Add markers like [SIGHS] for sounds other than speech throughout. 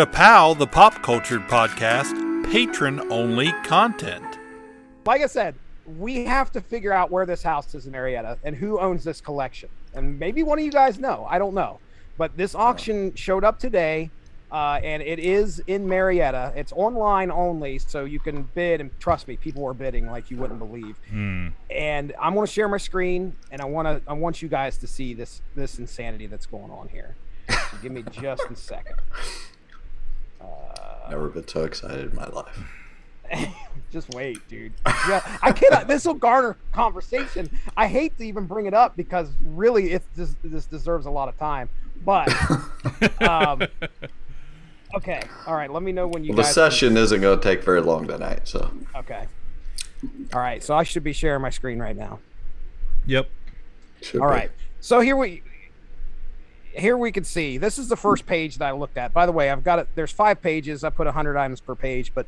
Kapow, the pop cultured podcast, patron only content. Like I said, we have to figure out where this house is in Marietta and who owns this collection. And maybe one of you guys know. I don't know. But this auction showed up today, uh, and it is in Marietta. It's online only, so you can bid. And trust me, people are bidding like you wouldn't believe. And I'm going to share my screen, and I want to. I want you guys to see this this insanity that's going on here. So give me just a second. [LAUGHS] Never been so excited in my life. [LAUGHS] Just wait, dude. Yeah, I cannot. This will garner conversation. I hate to even bring it up because really, it this, this deserves a lot of time. But, [LAUGHS] um, okay, all right. Let me know when you Well, the guys. session isn't going to take very long tonight, so Okay. All right. So I should be sharing my screen right now. Yep. should All be. right. So here we here we can see this is the first page that I looked at. By the way, I've got it. There's five pages. I put hundred items per page, but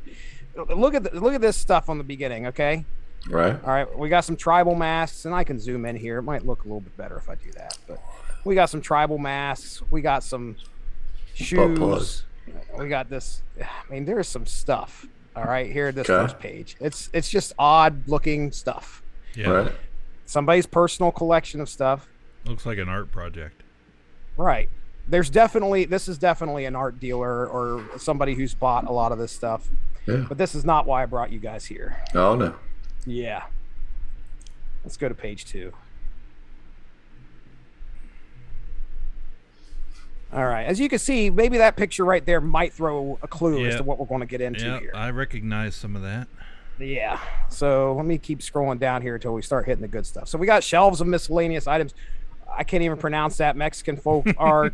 look at the, look at this stuff on the beginning. Okay. Right? All right. We got some tribal masks, and I can zoom in here. It might look a little bit better if I do that, but we got some tribal masks. We got some shoes. We got this. I mean, there's some stuff. All right, here this Okay. first page. It's it's just odd looking stuff. Yeah. Right? Somebody's personal collection of stuff. Looks like an art project. Right. There's definitely this is definitely an art dealer or somebody who's bought a lot of this stuff. Yeah. But this is not why I brought you guys here. Oh, no. Yeah. Let's go to page two. All right. As you can see, maybe that picture right there might throw a clue as to what we're going to get into Yeah, here. I recognize some of that. Yeah. So let me keep scrolling down here until we start hitting the good stuff. So we got shelves of miscellaneous items. I can't even pronounce that Mexican folk [LAUGHS] art.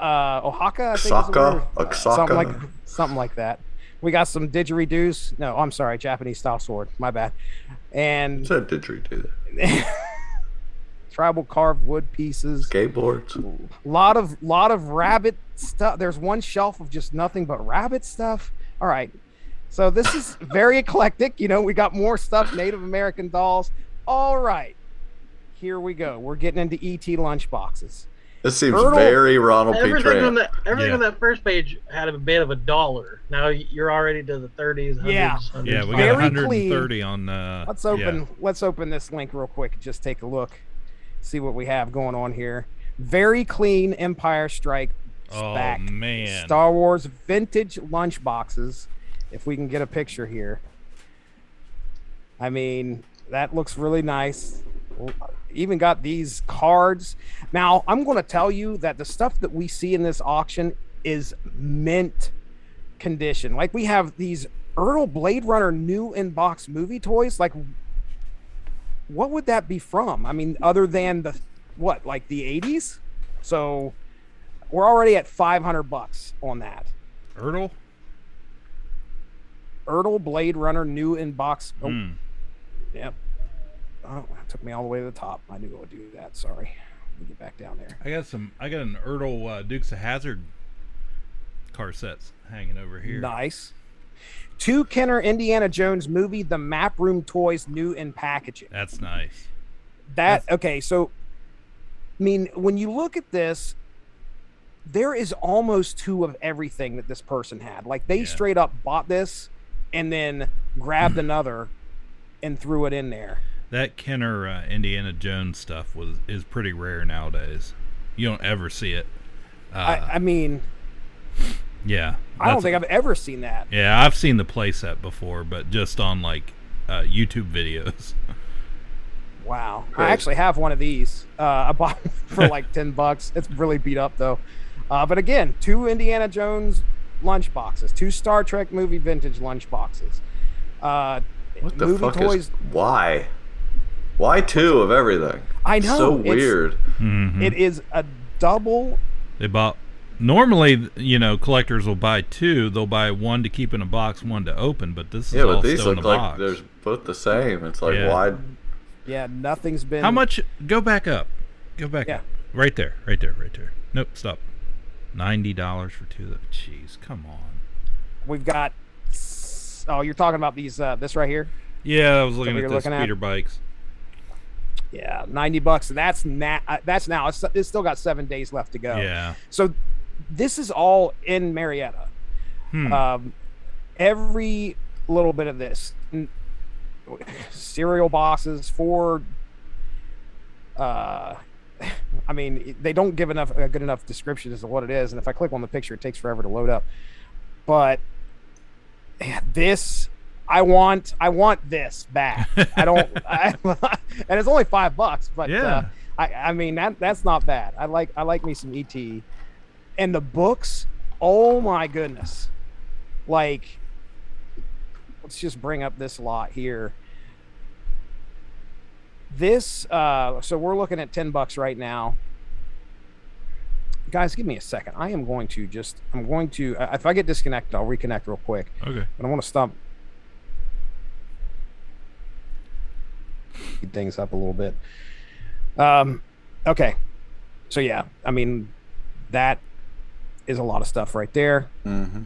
Uh, Oaxaca, I think Oaxaca? word. Uh, Oaxaca? something like something like that. We got some didgeridoos. No, I'm sorry, Japanese style sword. My bad. And So did you do tribal carved wood pieces. Skateboards? lot of lot of rabbit stuff. There's one shelf of just nothing but rabbit stuff. All right. So this is very eclectic. You know, we got more stuff, Native American dolls. All right. Here we go. We're getting into ET lunch boxes. This seems Turtle. very Ronald P. Everything on Trent. that everything Yeah. on that first page had a bit of a dollar. Now you're already to the 30s. 100s, Yeah. 100s, Yeah, we got Very 130 on. Uh, Let's yeah. open let's open this link real quick just take a look. See what we have going on here. Very clean Empire Strike Oh back. man. Star Wars vintage lunch boxes. If we can get a picture here. I mean, that looks really nice. Even got these cards. Now, I'm going to tell you that the stuff that we see in this auction is mint condition. Like we have these Ertl Blade Runner new in box movie toys. Like, what would that be from? I mean, other than the what, like the 80s? So we're already at 500 bucks on that. Ertl. Ertl Blade Runner new in box. Oh, Hmm. yep. Oh, that took me all the way to the top. I knew I would do that. Sorry. Let me get back down there. I got some. I got an Ertl uh, Dukes of Hazzard car sets hanging over here. Nice. Two Kenner Indiana Jones movie, the Map Room toys, new in packaging. That's nice. That okay, so I mean, when you look at this, there is almost two of everything that this person had. Like they Yeah. straight up bought this and then grabbed [CLEARS THROAT] another and threw it in there. That Kenner uh, Indiana Jones stuff was is pretty rare nowadays. You don't ever see it. Uh, I, I mean, yeah. I don't think I've ever seen that. Yeah, I've seen the playset before, but just on like uh, YouTube videos. [LAUGHS] Wow. I actually have one of these. Uh, I bought it for [LAUGHS] like 10 bucks. It's really beat up though. Uh, but again, two Indiana Jones lunch boxes, two Star Trek movie vintage lunch boxes. Uh, What the movie fuck toys. is. Why? Why two of everything? I know. It's so it's- weird. Mhm. It is a double. They bought. Normally, you know, collectors will buy two. They'll buy one to keep in a box, one to open. But this is Yeah, all but these still in look the like box. they're both the same. It's like, Yeah. why? Yeah, nothing's been. How much? Go back up. Go back Yeah. up. Right there. Right there. Right there. Nope. Stop. Ninety dollars for two. of the- Jeez, come on. We've got. Oh, you're talking about these. Uh, this right here. Yeah, I was looking what at you're the looking at? speeder bikes. Yeah, ninety bucks. And that's na- uh, That's now. It's, it's still got seven days left to go. Yeah. So this is all in Marietta. Hmm. Um, every little bit of this cereal boxes for. Uh, [LAUGHS] I mean, they don't give enough a good enough description as to what it is, and if I click on the picture, it takes forever to load up. But this, I want, I want this back. I don't, [LAUGHS] I, [LAUGHS] and it's only five bucks, but yeah. uh, I, I mean that that's not bad. I like I like me some ET, and the books. Oh my goodness, like let's just bring up this lot here. This uh, so we're looking at ten bucks right now. Guys, give me a second. I am going to just I'm going to if I get disconnected, I'll reconnect real quick. okay. But I want to stop speed things up a little bit. Um, okay. So yeah, I mean, that is a lot of stuff right there. hmm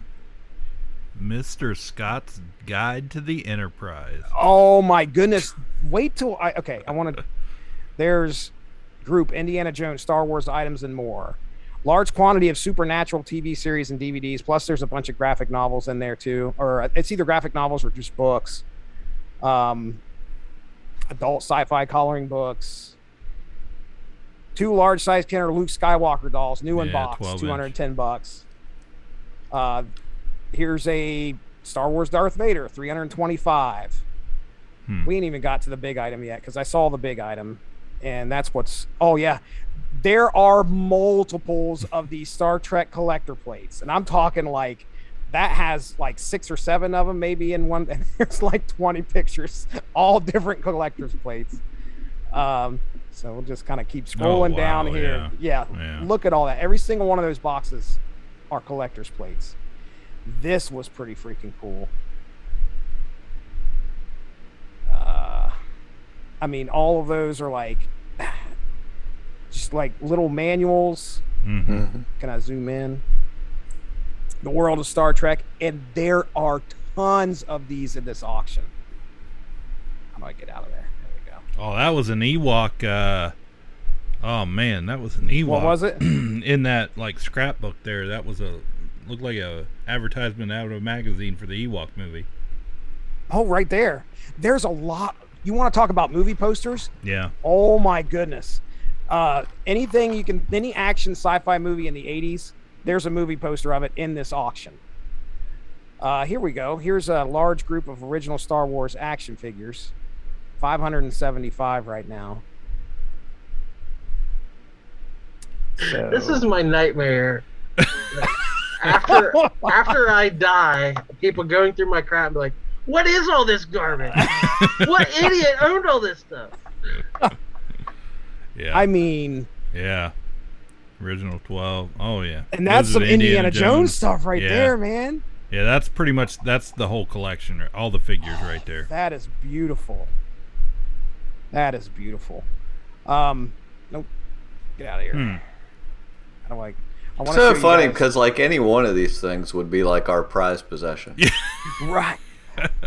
Mr. Scott's Guide to the Enterprise. Oh my goodness! Wait till I okay. I want to. [LAUGHS] There's group Indiana Jones, Star Wars items, and more. Large quantity of supernatural TV series and DVDs. Plus, there's a bunch of graphic novels in there too, or it's either graphic novels or just books. Um, adult sci-fi coloring books. Two large-size Kenner Luke Skywalker dolls, new in Yeah, box, 12 inch. two hundred and ten bucks. Uh, here's a Star Wars Darth Vader, three hundred and twenty-five. Hmm. We ain't even got to the big item yet because I saw the big item, and that's what's. Oh yeah, there are multiples of these Star Trek collector plates, and I'm talking like that has like six or seven of them maybe in one. [LAUGHS] And there's like 20 pictures, all different collectors plates. Um, so we'll just kind of keep scrolling down Oh, wow, here. Yeah. Yeah. look at all that. Every single one of those boxes are collector's plates. This was pretty freaking cool. Uh, I mean, all of those are like [SIGHS] just like little manuals. Mhm. hmm Can I zoom in? The world of Star Trek, and there are tons of these in this auction. How do I get out of there? There we go. Oh, that was an Ewok. Uh, oh man, that was an Ewok. What was it? [CLEARS THROAT] in that like scrapbook there? That was a looked like a advertisement out of a magazine for the Ewok movie. Oh, right there. There's a lot. You want to talk about movie posters? Yeah. Oh my goodness. Uh, anything you can, any action sci-fi movie in the 80s, there's a movie poster of it in this auction. Uh, here we go. Here's a large group of original Star Wars action figures. 575 right now. So, This is my nightmare. [LAUGHS] after after I die, people going through my crap and be like, "What is all this garbage? what [LAUGHS] idiot owned all this stuff?" [LAUGHS] Yeah. I mean, yeah. Original twelve. Oh yeah. and that's Those some the Indiana, Jones. stuff right Yeah. there, man. Yeah, that's pretty much that's the whole collection. All the figures right there. That is beautiful. That is beautiful. Um, nope. Get out of here. Hmm. How do I? I want So funny because like any one of these things would be like our prized possession. [LAUGHS] right.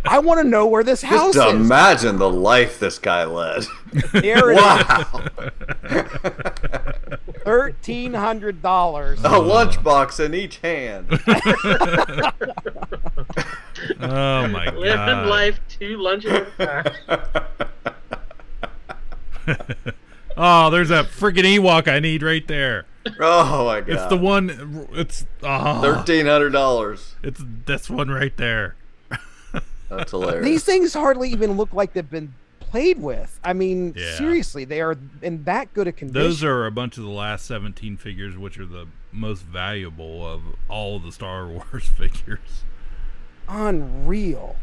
I want to know where this house is. Just is. imagine the life this guy led. Here it [LAUGHS] is. wow. [LAUGHS] Thirteen hundred dollars. A lunchbox in each hand. Oh my god! Living life two lunches [LAUGHS] at a time. oh, there's that freaking Ewok I need right there. oh my god. It's the one. It's oh, Thirteen hundred dollars. It's this one right there. That's [LAUGHS] hilarious. These things hardly even look like they've been played with. I mean, Yeah. seriously, they are in that good a condition. Those are a bunch of the last 17 figures, which are the most valuable of all the Star [LAUGHS] Wars figures. unreal.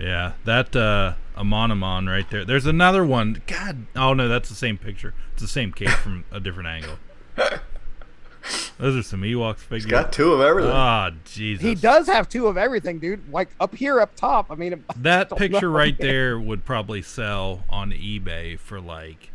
Yeah, that uh, Amanaman right there. There's another one. God, oh no, that's the same picture. It's the same case from a different angle. [LAUGHS] Those are some Ewoks figures. He's got two of everything. Ah, Jesus. He does have two of everything, dude. Like up here, up top. I mean, [LAUGHS] That don't picture know, right [LAUGHS] there would probably sell on eBay for like,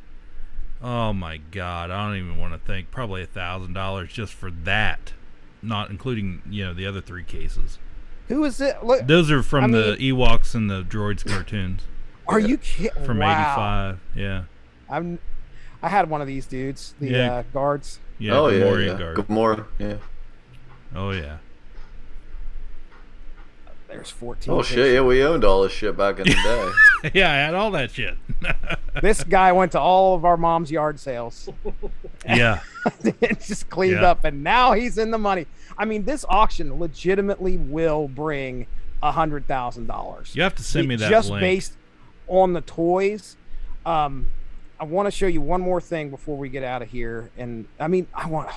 oh my god, I don't even want to think. Probably a thousand dollars just for that, not including you know the other three cases. who is it? Look, Those are from I the Ewoks and the Droids cartoons are you kidding? from wow. '85. Yeah, I'm. I had one of these dudes, the Yeah. uh, guards. Yeah, oh yeah, Gamorrean yeah. guard. Gamora. Yeah. oh yeah. There's 14. Oh shit! Yeah, we owned all this shit back in the day. [LAUGHS] yeah, I had all that shit. [LAUGHS] This guy went to all of our mom's yard sales. [LAUGHS] yeah. it's just cleaned Yeah. up, and now he's in the money. I mean, this auction legitimately will bring a hundred thousand dollars. You have to send me that just link. based on the toys. Um, I want to show you one more thing before we get out of here, and I mean, I want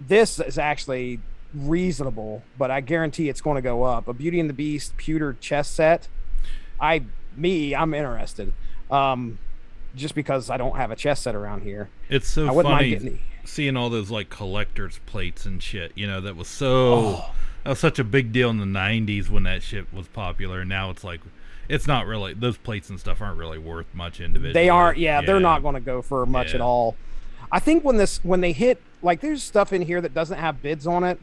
this is actually reasonable, but I guarantee it's going to go up. A Beauty and the Beast pewter chess set. I, me, I'm interested. Um, just because I don't have a chess set around here, It's so I wouldn't mind funny seeing all those like collectors plates and shit. You know, that was so Oh. that was such a big deal in the '90s when that shit was popular. And now it's like, it's not really those plates and stuff aren't really worth much individually. They aren't. Yeah, they're not going to go for much at all. I think when this when they hit like there's stuff in here that doesn't have bids on it,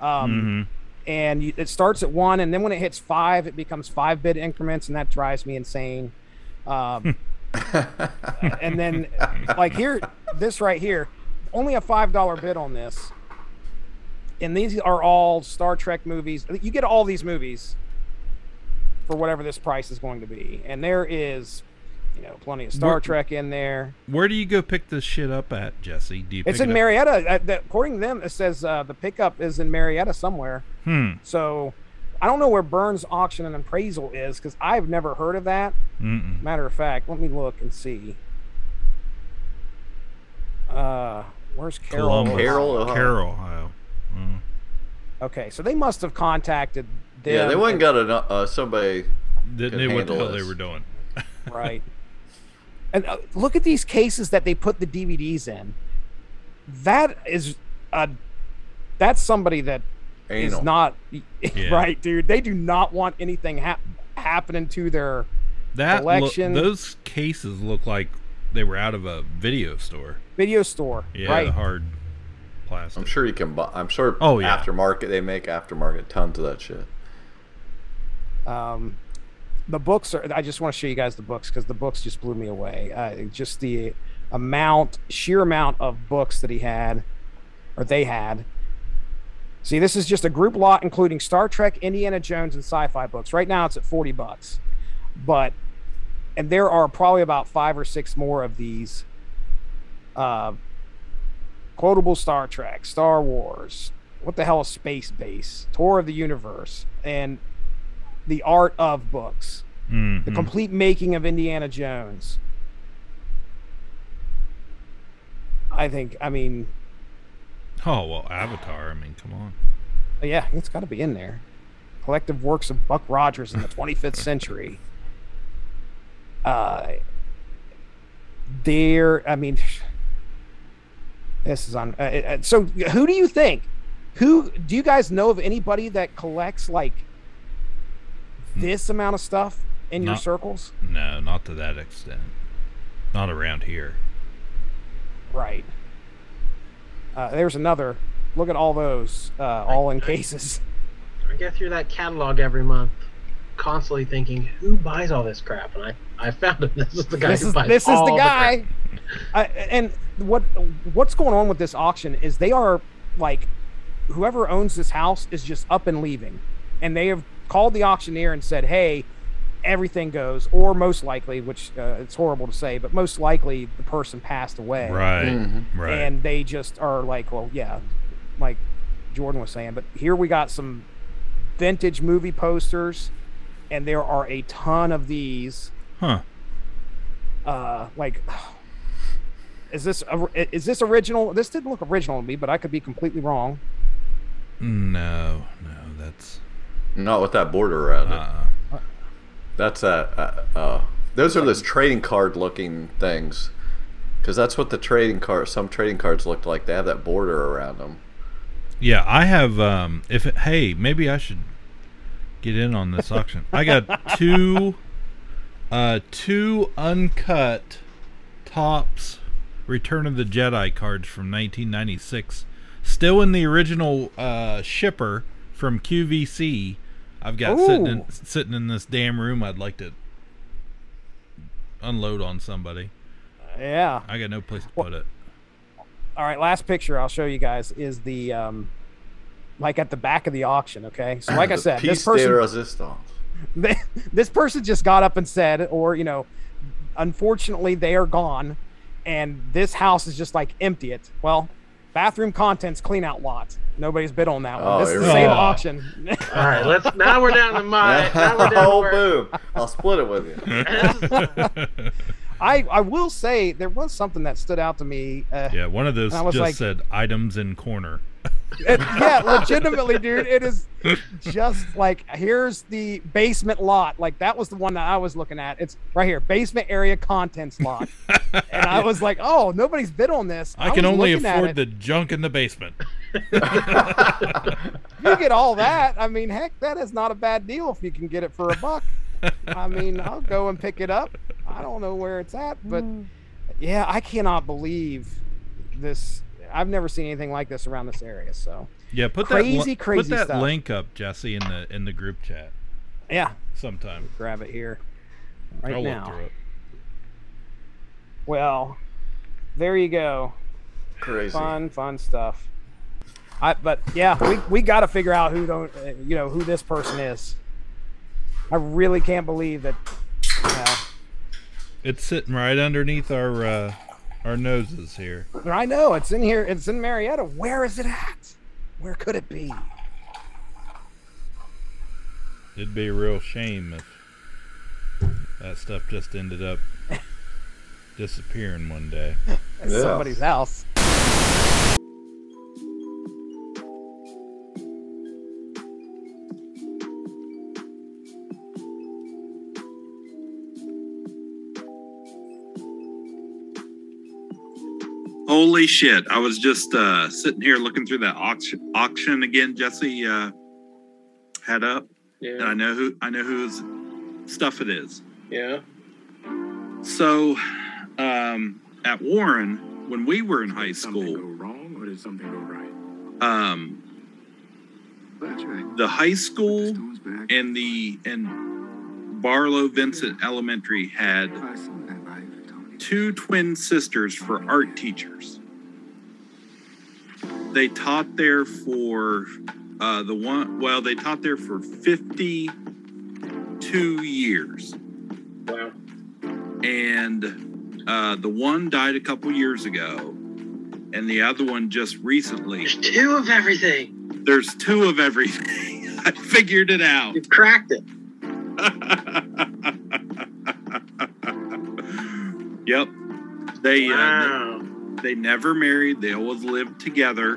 um, Mhm. and you, it starts at one, and then when it hits five, it becomes five bid increments, and that drives me insane. Um, [LAUGHS] and then like here, this right here, only a five dollar bid on this, and these are all Star Trek movies. You get all these movies for whatever this price is going to be, and there is, you know, plenty of Star Where- Trek in there. Where do you go pick this shit up at, Jesse? Do you? It's in it Marietta. Uh, according to them, it says uh, the pickup is in Marietta somewhere. Hmm. So I don't know where Burns Auction and Appraisal is because I've never heard of that. Mm-mm. Matter of fact, let me look and see. Uh, where's Carroll? Columbus. Carroll, Ohio. Carroll, Ohio. Mm. Okay, so they must have contacted them. yeah, they went and- and got a, uh, somebody. They Could knew what the handle hell they were doing. [LAUGHS] right. And uh, look at these cases that they put the DVDs in. That is a that's somebody that is Anal. not [LAUGHS] Yeah. right, dude. They do not want anything hap- happening to their That lo- those cases look like they were out of a video store. video store. Yeah, right. hard plastic. I'm sure you can buy. I'm sure. Oh, yeah. Aftermarket, they make aftermarket tons of that shit. Um, the books are. I just want to show you guys the books because the books just blew me away. Uh, just the amount, sheer amount of books that he had, or they had. See, this is just a group lot including Star Trek, Indiana Jones, and sci-fi books. Right now, it's at forty bucks, but and there are probably about five or six more of these. Uh, quotable Star Trek, Star Wars. What the hell is Space Base? Tour of the Universe, and the art of books, the Mhm. complete making of Indiana Jones. I think, I mean, Oh well, Avatar. I mean, come on. yeah, it's got to be in there. Collective works of Buck Rogers in the 25th century. Uh, there, I mean, this is on. Uh, uh, so, who do you think? Who do you guys know of anybody that collects like this amount of stuff in your circles? No, not to that extent. Not around here. Right. Uh, there's another. Look at all those, uh, all in cases. I get through that catalog every month, constantly thinking, who buys all this crap? And I, I found him. [LAUGHS] This is the guy this who is buys this is all the crap. guy. I, and what what's going on with this auction is they are like whoever owns this house is just up and leaving, and they have called the auctioneer and said, "Hey, everything goes," or most likely, which uh, it's horrible to say, but most likely the person passed away, Right. Mhm. Right. and they just are like, well, yeah, like Jordan was saying. But here we got some vintage movie posters, and there are a ton of these. huh. Uh, like, [SIGHS] is this a- is this original? This didn't look original to me, but I could be completely wrong. No, no, that's Not with that border around it. uh That's that. Uh, uh, those are those trading card looking things. Because that's what the trading card. Some trading cards look like. They have that border around them. Yeah, I have um if it, hey, maybe I should get in on this auction. I got two uh two uncut Topps Return of the Jedi cards from 1996 still in the original uh shipper from QVC. I've got sitting in, sitting in this damn room I'd like to unload on somebody. Yeah. I got no place to Well- put it. All right, last picture I'll show you guys is the um, like at the back of the auction. Okay, so like I said, this de person resistance. [LAUGHS] this person just got up and said, or you know, unfortunately they are gone, and this house is just like empty it. Well, bathroom contents clean out lot. Nobody's bid on that one. Oh, this is the same go. auction. All right, let's. Now we're down to my. [LAUGHS] Now we're down oh, where, boom! I'll split it with you. [LAUGHS] I I will say there was something that stood out to me. Uh, yeah, one of those I was just like- said items in corner. It- yeah, legitimately, dude. It is just like here's the basement lot. Like that was the one that I was looking at. It's right here, basement area contents lot. and I [LAUGHS] was like, oh, nobody's bid on this. I can only afford the junk in the basement. [LAUGHS] You get all that. I mean, heck, that is not a bad deal if you can get it for a buck. I mean, I'll go and pick it up. I don't know where it's at, but hmm. yeah, I cannot believe this. I've never seen anything like this around this area. So Yeah, put Crazy, that li- crazy put that stuff. link up, Jesse, in the in the group chat yeah, sometime. grab it here right I'll now. look through it. Well, there you go. Crazy. Fun, fun stuff. I, but yeah, we, we got to figure out who don't uh, you know who this person is. I really can't believe that. Uh, It's sitting right underneath our uh, our noses here. I know it's in here. It's in Marietta. Where is it at? Where could it be? It'd be a real shame if that stuff just ended up [LAUGHS] disappearing one day. At Yeah. somebody's house. Holy shit. I was just uh, sitting here looking through that auction auction again Jesse uh, had up. And I know who I know whose stuff it is. Yeah. So um, at Warren, when we were in high Did something school, go wrong or did something go right? um, That's right. the high school Stone's back. and the and Barlow Vincent Elementary had two twin sisters for art teachers. They taught there for uh, the one. Well, they taught there for fifty-two years, Wow. and uh, the one died a couple years ago, and the other one just recently. There's two of everything. There's two of everything. [LAUGHS] I figured it out. You cracked it. [LAUGHS] yep. They uh, Wow. they never married. They always lived together,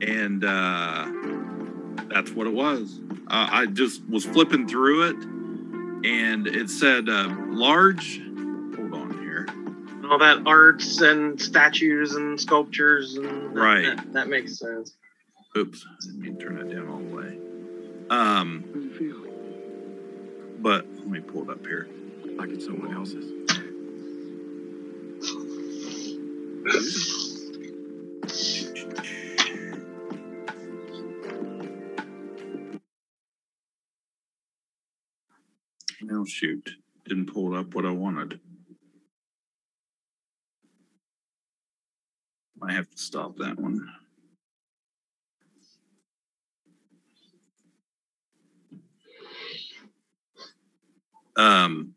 and uh, that's what it was. Uh, I just was flipping through it, and it said uh, large. Hold on here. All that arts and statues and sculptures and Right. That, that makes sense. Oops, I didn't mean to turn that down all the way. Um, How do you feel? but let me pull it up here. Like it's someone else's. Oh shoot, didn't pull up what I wanted. I have to stop that one. Um,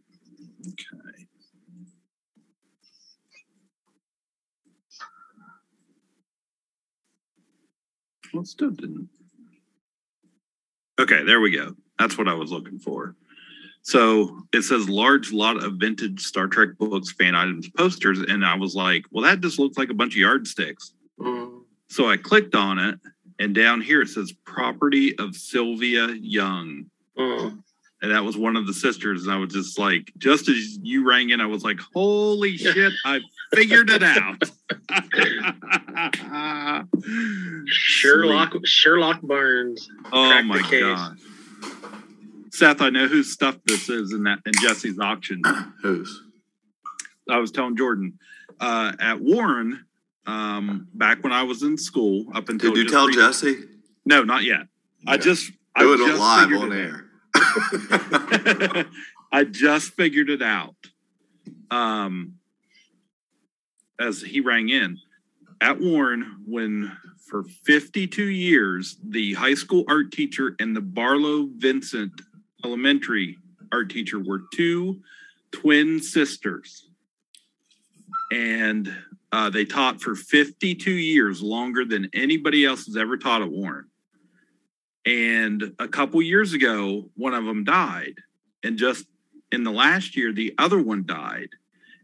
Well, it still didn't. Okay, there we go. That's what I was looking for. So it says large lot of vintage Star Trek books, fan items, posters, and I was like, well, that just looks like a bunch of yardsticks. Mm. So I clicked on it, and down here it says property of Sylvia Young. Mm. And that was one of the sisters. And I was just like, just as you rang in, I was like, holy shit, I figured it out. Sherlock Sherlock Barnes. Oh the my case. god. Seth, I know whose stuff this is in that in Jesse's auction. [CLEARS THROAT] Who's? I was telling Jordan uh, at Warren um, back when I was in school. Up until Did you tell recent- Jesse? No, not yet. I Okay. just I Do it just live on it air. [LAUGHS] I just figured it out. Um, as he rang in, at Warren when for 52 years the high school art teacher and the Barlow Vincent Elementary art teacher were two twin sisters, and uh, they taught for 52 years, longer than anybody else has ever taught at Warren. And a couple years ago, one of them died, and just in the last year, the other one died,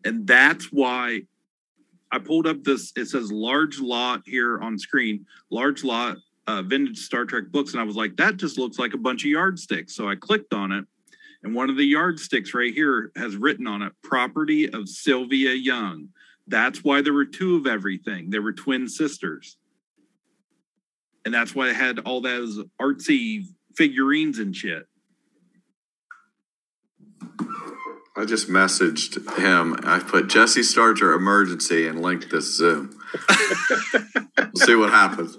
and that's why I pulled up this. It says large lot here on screen, large lot uh, vintage Star Trek books, and I was like, that just looks like a bunch of yardsticks. So I clicked on it, and one of the yardsticks right here has written on it, "Property of Sylvia Young." That's why there were two of everything. There were twin sisters, and that's why I had all those artsy figurines and shit. I just messaged him. I put Jesse Starcher emergency and linked this Zoom. we'll see what happens.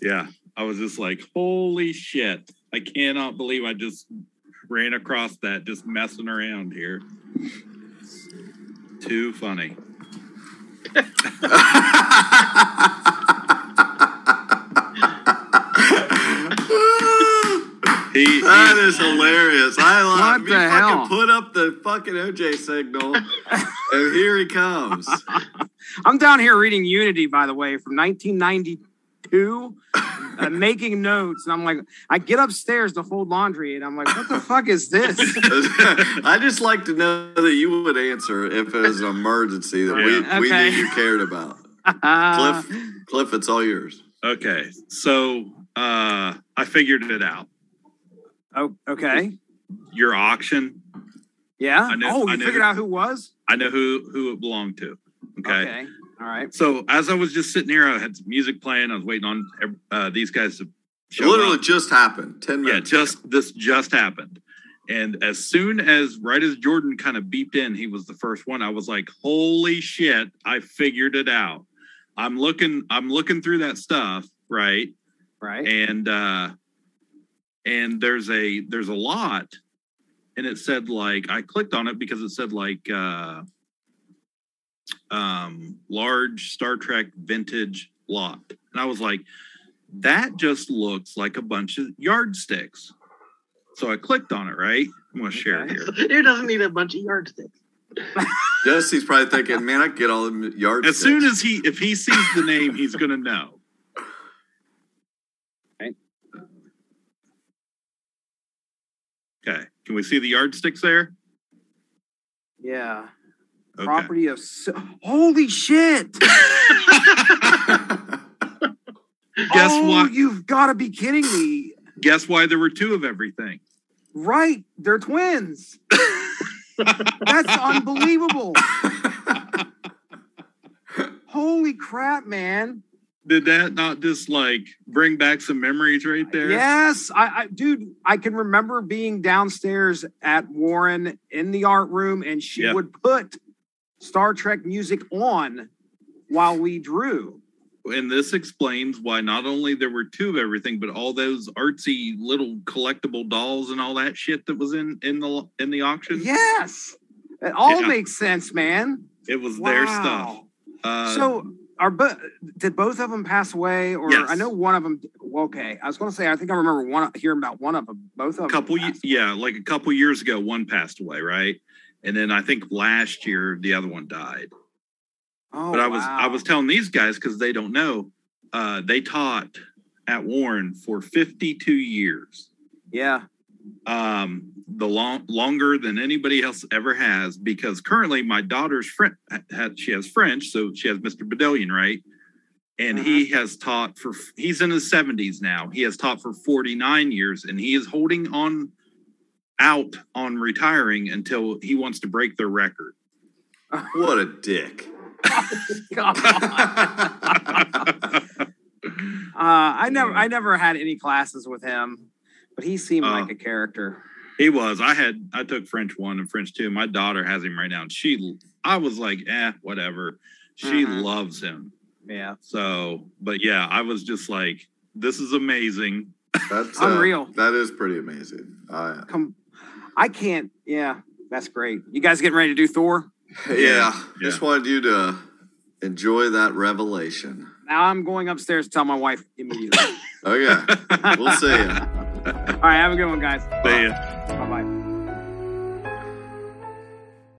yeah, I was just like, holy shit. I cannot believe I just ran across that just messing around here. Too funny. [LAUGHS] He, he- That is hilarious. I love What you the fucking hell? put up the fucking OJ signal, and here he comes. [LAUGHS] I'm down here reading Unity, by the way, from 1992, uh, making notes. And I'm like, I get upstairs to fold laundry, and I'm like, what the fuck is this? [LAUGHS] I just like to know that you would answer if it was an emergency that we, Yeah. we knew you cared about. Uh, [LAUGHS] Cliff, Cliff, it's all yours. okay, so uh, I figured it out. Oh, okay. Your auction, Yeah. I know- oh, I you know figured out who was? I know who who it belonged to. Okay. Okay. All right. So as I was just sitting here, I had some music playing. I was waiting on uh, these guys to It literally up. just happened. 10 minutes. Yeah, minutes. just this just happened. And as soon as right as Jordan kind of beeped in, he was the first one. I was like, "Holy shit! I figured it out." I'm looking, I'm looking through that stuff, right? Right. And uh, and there's a there's a lot, and it said like I clicked on it because it said like uh, um, large Star Trek vintage lot, and I was like, that just looks like a bunch of yardsticks. So I clicked on it, right? I'm going to share [LAUGHS] it here. Who doesn't need a bunch of yardsticks? [LAUGHS] Jesse's probably thinking, man, I get all the yards. As soon as he, if he sees the name, he's going to know. [LAUGHS] Okay. Can we see the yardsticks there? Yeah. Okay. Property of. S- Holy shit. [LAUGHS] Guess oh, what? You've got to be kidding me. Guess why there were two of everything? Right. They're twins. That's unbelievable. [LAUGHS] Holy crap, man. Did that not just like bring back some memories right there? Yes, I, I dude, I can remember being downstairs at Warren in the art room and she Yep. would put Star Trek music on while we drew. And this explains why not only there were two of everything, but all those artsy little collectible dolls and all that shit that was in in the in the auction. Yes. It all Yeah. makes sense, man. It was their stuff. Uh, so are but did both of them pass away or Yes. I know one of them okay. I was going to say I think I remember one hearing about one of them. Both of a couple, them. ye- yeah, like a couple years ago, one passed away, right? And then I think last year the other one died. Oh, but I was I was telling these guys because they don't know. Uh, they taught at Warren for 52 years. Yeah. Um, the long longer than anybody else ever has because currently my daughter's friend had she has French, so she has Mr. Bedellian, right? And he has taught for he's in his 70s now. He has taught for 49 years and he is holding on out on retiring until he wants to break their record. what a dick. [LAUGHS] [LAUGHS] Uh, I never, I never had any classes with him, but he seemed Oh. like a character. he was. I had I took French one and French two. My daughter has him right now. And she I was like, eh, whatever. She Mhm. loves him. Yeah, So, but yeah, I was just like, this is amazing. That's [LAUGHS] uh, Unreal. That is pretty amazing. Uh, come. I can't. Yeah, That's great. You guys getting ready to do Thor? [LAUGHS] Yeah, Yeah. just wanted you to enjoy that revelation. Now I'm going upstairs to tell my wife immediately. [LAUGHS] Okay, we'll see you. All right, have a good one, guys. See ya.